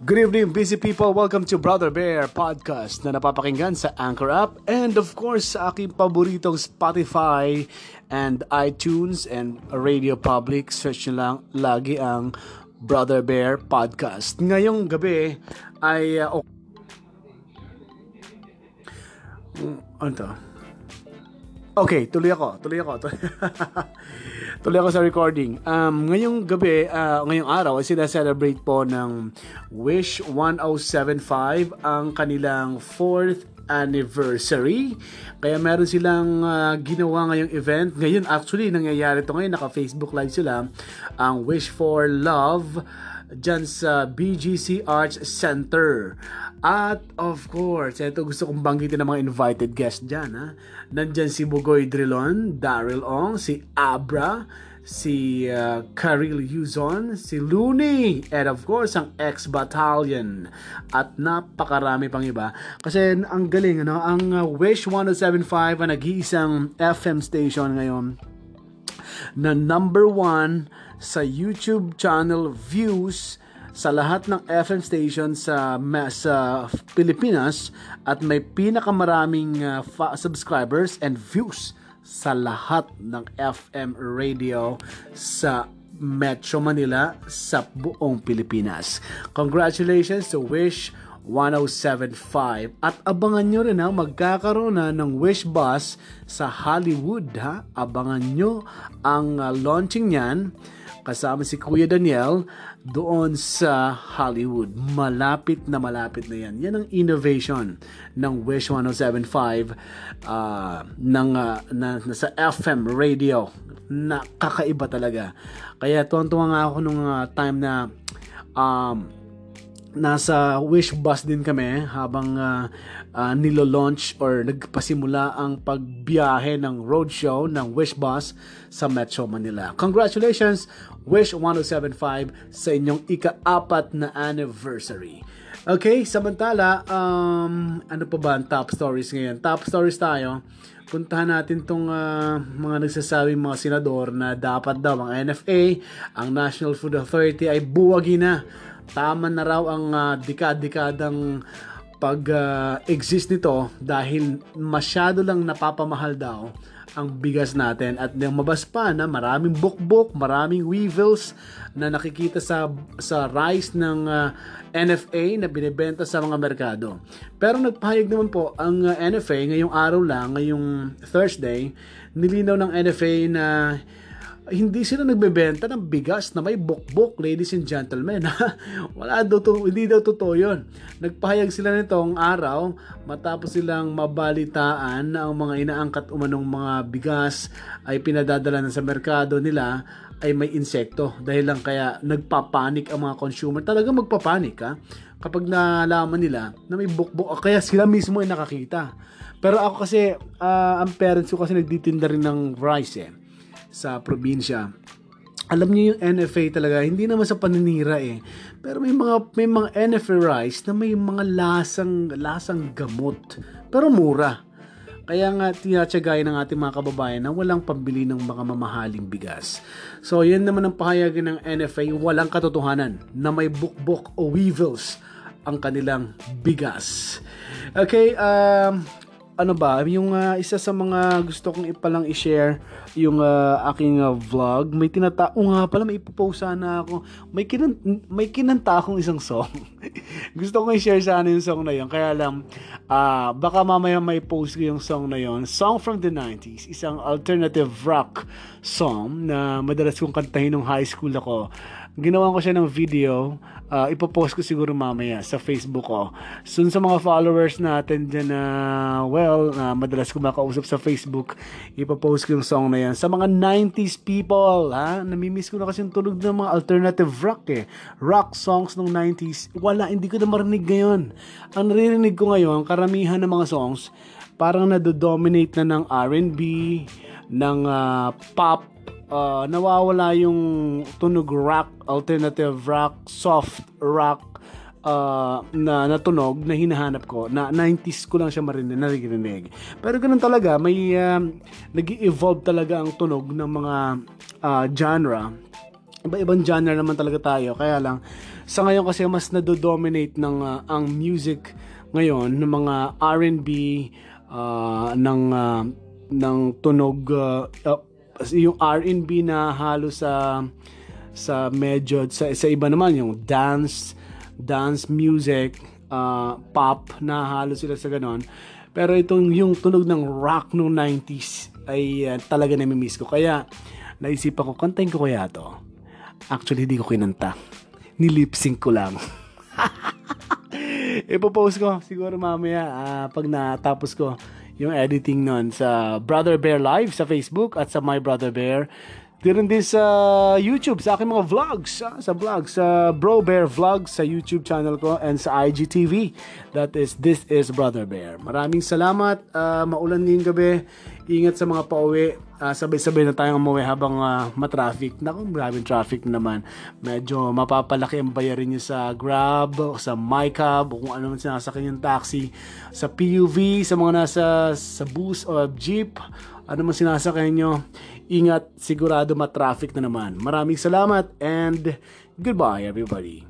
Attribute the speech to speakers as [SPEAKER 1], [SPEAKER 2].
[SPEAKER 1] Good evening, busy people. Welcome to Brother Bear Podcast na napapakinggan sa Anchor app and of course sa aking paboritong Spotify and iTunes and Radio Public. Search nyo lang lagi ang Brother Bear Podcast. Ngayong gabi ay... Uh, oh, ano to? Okay, tuloy ako. Tuloy ako. tuloy ako sa recording. Um, ngayong gabi, uh, ngayong araw, sila celebrate po ng Wish 1075 ang kanilang 4th anniversary. Kaya meron silang uh, ginawa ngayong event. Ngayon, actually, nangyayari to ngayon. Naka-Facebook Live sila. Ang Wish for Love dyan sa BGC Arts Center. At of course, ito gusto kong banggitin ng mga invited guests dyan. Ha? Nandyan si Bugoy Drilon, Daryl Ong, si Abra, si uh, Karil Yuzon, si Looney, and of course, ang X-Battalion. At napakarami pang iba. Kasi ang galing, ano? ang uh, Wish 1075 ang nag-iisang FM station ngayon na number one sa YouTube channel views sa lahat ng FM station sa sa Pilipinas at may pinakamaraming uh, fa- subscribers and views sa lahat ng FM radio sa Metro Manila sa buong Pilipinas. Congratulations to Wish 1075 at abangan nyo rin ha magkakaroon na ng Wish Bus sa Hollywood ha abangan nyo ang uh, launching niyan kasama si Kuya Daniel doon sa Hollywood. Malapit na malapit na yan. Yan ang innovation ng Wish 1075 uh, ng, uh, na, na, sa FM radio na kakaiba talaga. Kaya tuwang-tuwa nga ako nung uh, time na um, nasa Wish Bus din kami habang uh, uh, nilo-launch or nagpasimula ang pagbiyahe ng roadshow ng Wish Bus sa Metro Manila. Congratulations Wish 1075 sa inyong ika-apat na anniversary. Okay, samantala, um, ano pa ba ang top stories ngayon? Top stories tayo. Puntahan natin tong uh, mga nagsasabing mga senador na dapat daw ang NFA, ang National Food Authority ay buwagi na. Tama na raw ang uh, dekad-dekadang pag-exist uh, nito dahil masyado lang napapamahal daw ang bigas natin at mabas pa na maraming bukbok, maraming weevils na nakikita sa sa rice ng uh, NFA na binebenta sa mga merkado. Pero nagpahayag naman po ang uh, NFA ngayong araw lang, ngayong Thursday, nilinaw ng NFA na hindi sila nagbebenta ng bigas na may bukbok, ladies and gentlemen. Wala daw to, hindi daw totoo yun. Nagpahayag sila nitong araw matapos silang mabalitaan na ang mga inaangkat umanong mga bigas ay pinadadala na sa merkado nila ay may insekto. Dahil lang kaya nagpapanik ang mga consumer. Talaga magpapanik ha kapag nalaman nila na may bukbok kaya sila mismo ay nakakita. Pero ako kasi, uh, ang parents ko kasi nagtitinda rin ng rice eh sa probinsya. Alam niyo yung NFA talaga, hindi naman sa paninira eh. Pero may mga may mga NFA rice na may mga lasang lasang gamot. Pero mura. Kaya nga tinatsagay ng ating mga kababayan na walang pambili ng mga mamahaling bigas. So yan naman ang pahayagan ng NFA, walang katotohanan na may bukbok o weevils ang kanilang bigas. Okay, um, ano ba, yung uh, isa sa mga gusto kong ipalang i-share yung uh, aking uh, vlog, may tinatao nga pala, may ipopost sana ako. May, kinan may kinanta akong isang song. gusto kong i-share sana yung song na yun. Kaya lang, uh, baka mamaya may post ko yung song na yun. Song from the 90s, isang alternative rock song na madalas kong kantahin nung high school ako ginawa ko siya ng video. Uh, ipopost ko siguro mamaya sa Facebook ko. So, sa mga followers natin dyan na, uh, well, uh, madalas ko makausap sa Facebook, ipopost ko yung song na yan. Sa mga 90s people, ha? Namimiss ko na kasi yung tunog ng mga alternative rock eh. Rock songs ng 90s. Wala, hindi ko na marinig ngayon. Ang naririnig ko ngayon, karamihan ng mga songs, parang nado-dominate na ng R&B, ng uh, pop, uh, nawawala yung tunog rock, alternative rock, soft rock uh, na natunog na hinahanap ko na 90s ko lang siya marinig. Pero ganun talaga, may uh, nag-evolve talaga ang tunog ng mga uh, genre iba-ibang genre naman talaga tayo. Kaya lang, sa ngayon kasi mas nado-dominate ng uh, ang music ngayon ng mga R&B uh, ng uh, ng tunog uh, uh, yung R&B na halos sa sa medyo sa, sa iba naman yung dance dance music uh, pop na halos sila sa ganon pero itong yung tunog ng rock nung 90s ay uh, talaga nami-miss ko kaya naisipan ko kantahin ko kaya to Actually, hindi ko kinanta. Nilipsync ko lang. Ipopost ko siguro mamaya uh, pag natapos ko yung editing nun sa Brother Bear Live sa Facebook at sa My Brother Bear. Din din sa YouTube, sa aking mga vlogs, ah, sa vlogs, sa Bro Bear Vlogs sa YouTube channel ko and sa IGTV. That is, this is Brother Bear. Maraming salamat. Uh, maulan din gabi. Ingat sa mga pauwi. Uh, sabay-sabay na tayong umuwi habang uh, matraffic. Naku, maraming traffic naman. Medyo mapapalaki ang bayarin nyo sa Grab, sa MyCab, o kung ano man sinasakyan yung taxi, sa PUV, sa mga nasa sa bus o jeep, ano man sinasakyan nyo Ingat, sigurado matraffic na naman. Maraming salamat and goodbye everybody.